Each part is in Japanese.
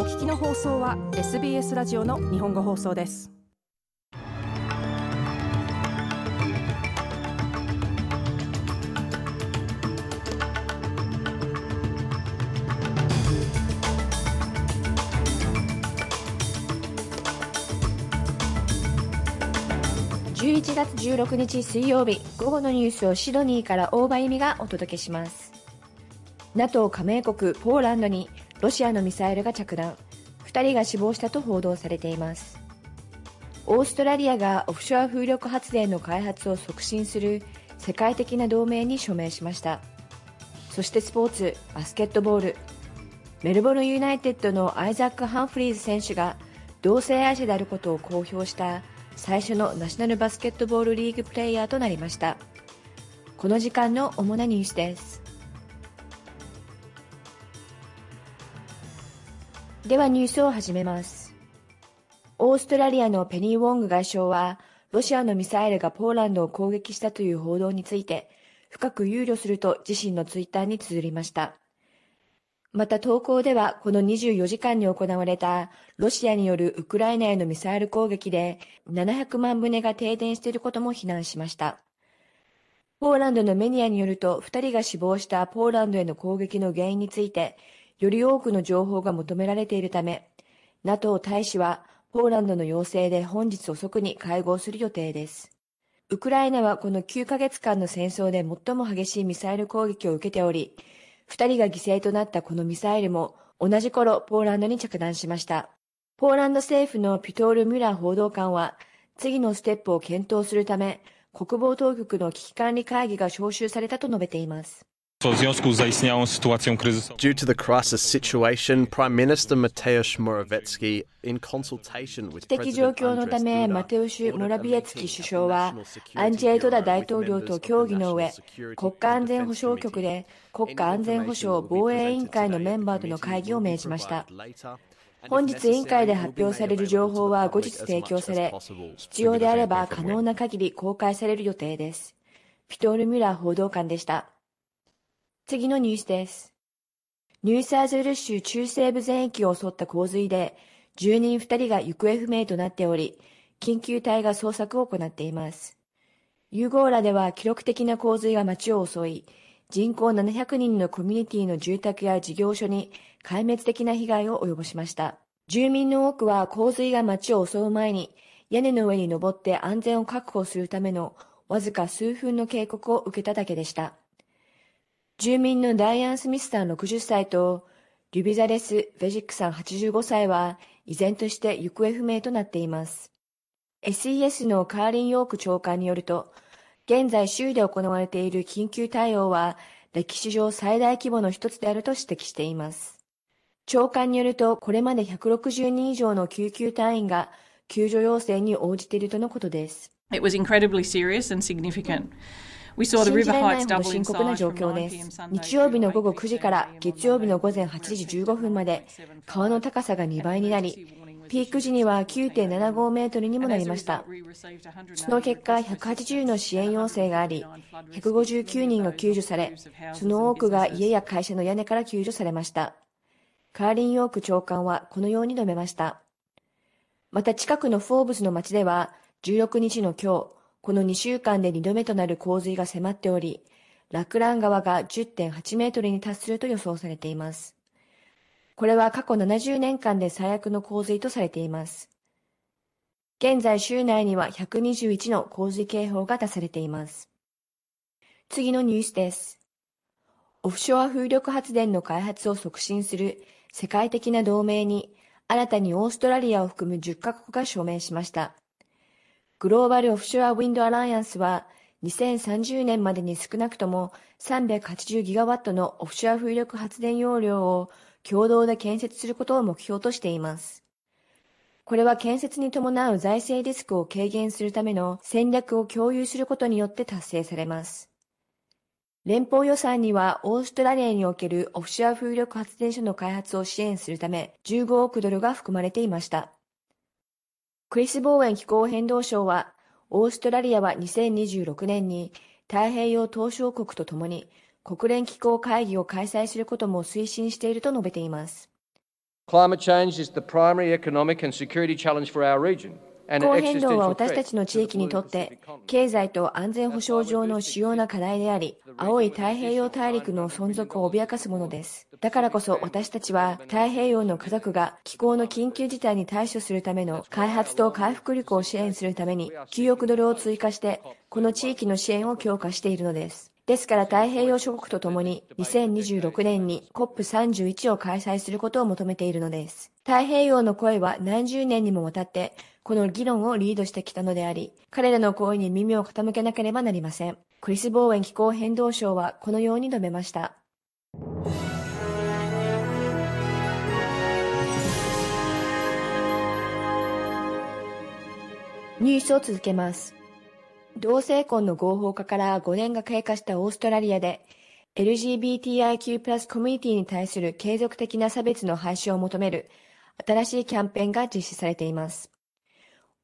お聞きの放送は SBS ラジオの日本語放送です。11月16日水曜日午後のニュースをシドニーから大場由美がお届けします。NATO 加盟国ポーランドにロシアのミサイルが着弾。2人が死亡したと報道されています。オーストラリアがオフショア風力発電の開発を促進する世界的な同盟に署名しました。そしてスポーツバスケットボール。メルボルンユナイテッドのアイザック・ハンフリーズ選手が同性愛者であることを公表した最初のナショナルバスケットボールリーグプレーヤーとなりました。この時間の主なニュースです。ではニュースを始めます。オーストラリアのペニー・ウォング外相は、ロシアのミサイルがポーランドを攻撃したという報道について、深く憂慮すると自身のツイッターに綴りました。また投稿では、この24時間に行われたロシアによるウクライナへのミサイル攻撃で700万棟が停電していることも非難しました。ポーランドのメディアによると、2人が死亡したポーランドへの攻撃の原因について、より多くの情報が求められているため、NATO 大使はポーランドの要請で本日遅くに会合する予定です。ウクライナはこの9ヶ月間の戦争で最も激しいミサイル攻撃を受けており、2人が犠牲となったこのミサイルも同じ頃ポーランドに着弾しました。ポーランド政府のピトール・ミュラー報道官は、次のステップを検討するため、国防当局の危機管理会議が招集されたと述べています。W związku z zaistniałą sytuacją kryzysową. Due to the crisis situation, Prime Minister Mateusz Morawiecki, in consultation with 的状況のため、マテウシュ・モラビエツキ首相は、アンジェイ・ドダ大統領と協議の上、国家安全保障局で国家安全保障防衛委員会のメンバーとの会議を命じました。本日委員会で発表される情報は後日提供され、必要であれば可能な限り公開される予定です。ピトール・ミュラー報道官でした。次のニュースです。ニューサーズウル州中西部全域を襲った洪水で、住人2人が行方不明となっており、緊急隊が捜索を行っています。ユーゴーラでは記録的な洪水が街を襲い、人口700人のコミュニティの住宅や事業所に壊滅的な被害を及ぼしました。住民の多くは洪水が街を襲う前に屋根の上に登って安全を確保するためのわずか数分の警告を受けただけでした。住民のダイアン・スミスさん60歳とリュビザレス・ベジックさん85歳は依然として行方不明となっています。SES のカーリン・ヨーク長官によると、現在州で行われている緊急対応は歴史上最大規模の一つであると指摘しています。長官によると、これまで160人以上の救急隊員が救助要請に応じているとのことです。It was incredibly serious and significant. 信じられないほど深刻な状況です。日曜日の午後9時から月曜日の午前8時15分まで川の高さが2倍になり、ピーク時には9.75メートルにもなりました。その結果、180の支援要請があり、159人が救助され、その多くが家や会社の屋根から救助されました。カーリン・ヨーク長官はこのように述べました。また近くのフォーブスの町では、16日の今日、この2週間で2度目となる洪水が迫っており、ラクラン川が10.8メートルに達すると予想されています。これは過去70年間で最悪の洪水とされています。現在州内には121の洪水警報が出されています。次のニュースです。オフショア風力発電の開発を促進する世界的な同盟に新たにオーストラリアを含む10カ国が署名しました。グローバルオフショアウィンドアライアンスは2030年までに少なくとも380ギガワットのオフショア風力発電容量を共同で建設することを目標としています。これは建設に伴う財政リスクを軽減するための戦略を共有することによって達成されます。連邦予算にはオーストラリアにおけるオフショア風力発電所の開発を支援するため15億ドルが含まれていました。クリス・ボーエン気候変動相は、オーストラリアは2026年に太平洋島しょ国とともに国連気候会議を開催することも推進していると述べています。Climate change is the primary economic and security challenge for our region. 気候変動は私たちの地域にとって経済と安全保障上の主要な課題であり、青い太平洋大陸の存続を脅かすものです。だからこそ私たちは太平洋の家族が気候の緊急事態に対処するための開発と回復力を支援するために9億ドルを追加してこの地域の支援を強化しているのです。ですから太平洋諸国とともに2026年に COP31 を開催することを求めているのです。太平洋の声は何十年にもわたってこの議論をリードしてきたのであり、彼らの声に耳を傾けなければなりません。クリス・ボーエン気候変動相はこのように述べました。ニュースを続けます。同性婚の合法化から5年が経過したオーストラリアで、LGBTIQ+ コミュニティに対する継続的な差別の廃止を求める新しいキャンペーンが実施されています。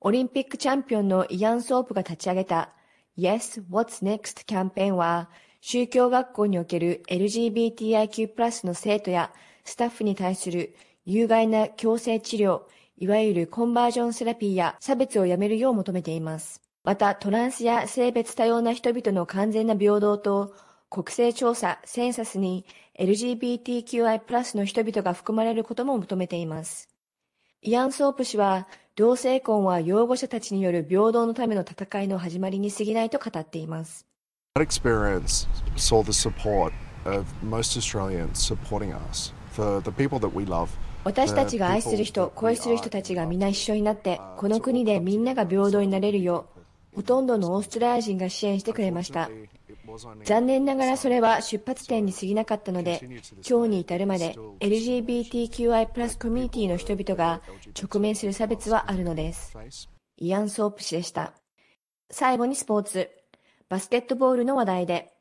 オリンピックチャンピオンのイアン・ソープが立ち上げた Yes, What's Next キャンペーンは、宗教学校における LGBTIQ+ の生徒やスタッフに対する有害な強制治療、いわゆるコンバージョンセラピーや差別をやめるよう求めています。また、トランスや性別多様な人々の完全な平等と、国勢調査、センサスに LGBTQI+ の人々が含まれることも求めています。イアン・ソープ氏は、同性婚は擁護者たちによる平等のための戦いの始まりに過ぎないと語っています。That experience saw the support of most Australians supporting us for the people that we love. 私たちが愛する人、恋する人たちが皆一緒になって、この国でみんなが平等になれるよう、ほとんどのオーストラリア人が支援してくれました。残念ながらそれは出発点に過ぎなかったので、今日に至るまで LGBTQI+ コミュニティの人々が直面する差別はあるのです。イアン・ソープ氏でした。最後にスポーツ。バスケットボールの話題で、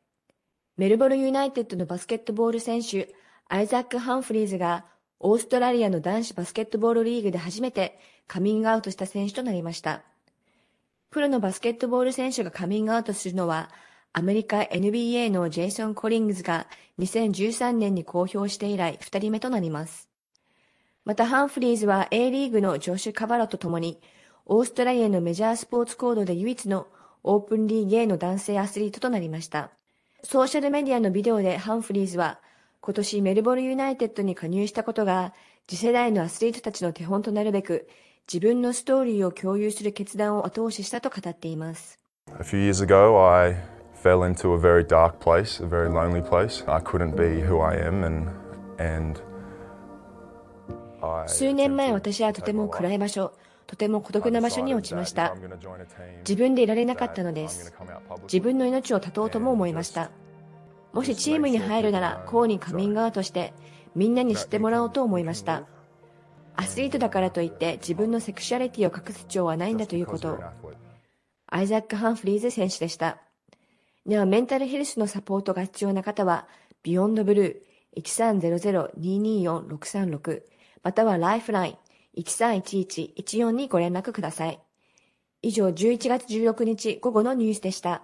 メルボルユナイテッドのバスケットボール選手、アイザック・ハンフリーズが、オーストラリアの男子バスケットボールリーグで初めてカミングアウトした選手となりました。プロのバスケットボール選手がカミングアウトするのは、アメリカ NBA のジェイソン・コリングズが2013年に公表して以来2人目となります。またハンフリーズは A リーグのジョシュ・カバロと共に、オーストラリアのメジャースポーツコードで唯一のオープンリーグ A の男性アスリートとなりました。ソーシャルメディアのビデオでハンフリーズは、今年メルボルユナイテッドに加入したことが、次世代のアスリートたちの手本となるべく、自分のストーリーを共有する決断を後押ししたと語っています。A few years ago, I fell into a very dark place, a very lonely place. I couldn't be who I am and, and 数年前私はとても暗い場所、とても孤独な場所に落ちました。自分でいられなかったのです。自分の命を絶とうとも思いました。もしチームに入るなら、こうにカミングアウトして、みんなに知ってもらおうと思いました。アスリートだからといって自分のセクシャリティを隠す必要はないんだということ。アイザック・ハンフリーズ選手でした。では、メンタルヘルスのサポートが必要な方は、ビヨンドブルー1300-224-636またはライフライン1311-14にご連絡ください。以上、11月16日午後のニュースでした。